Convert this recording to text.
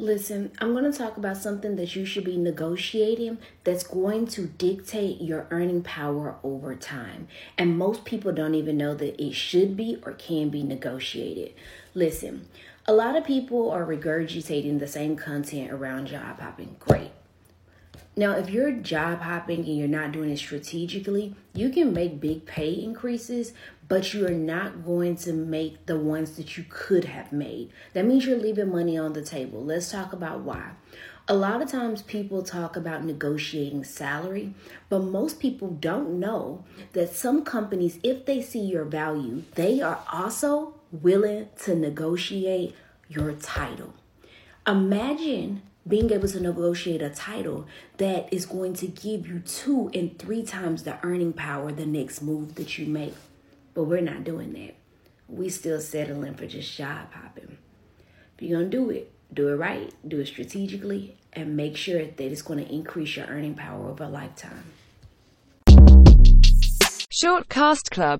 Listen, I'm going to talk about something that you should be negotiating that's going to dictate your earning power over time. And most people don't even know that it should be or can be negotiated. Listen, a lot of people are regurgitating the same content around job hopping. Great. Now, if you're job hopping and you're not doing it strategically, you can make big pay increases, but you are not going to make the ones that you could have made. That means you're leaving money on the table. Let's talk about why. A lot of times people talk about negotiating salary, but most people don't know that some companies, if they see your value, they are also willing to negotiate your title. Imagine being able to negotiate a title that is going to give you two and three times the earning power the next move that you make. But we're not doing that. We still settling for just job hopping. If you're gonna do it, do it right, do it strategically, and make sure that it's to increase your earning power over a lifetime. Shortcast Club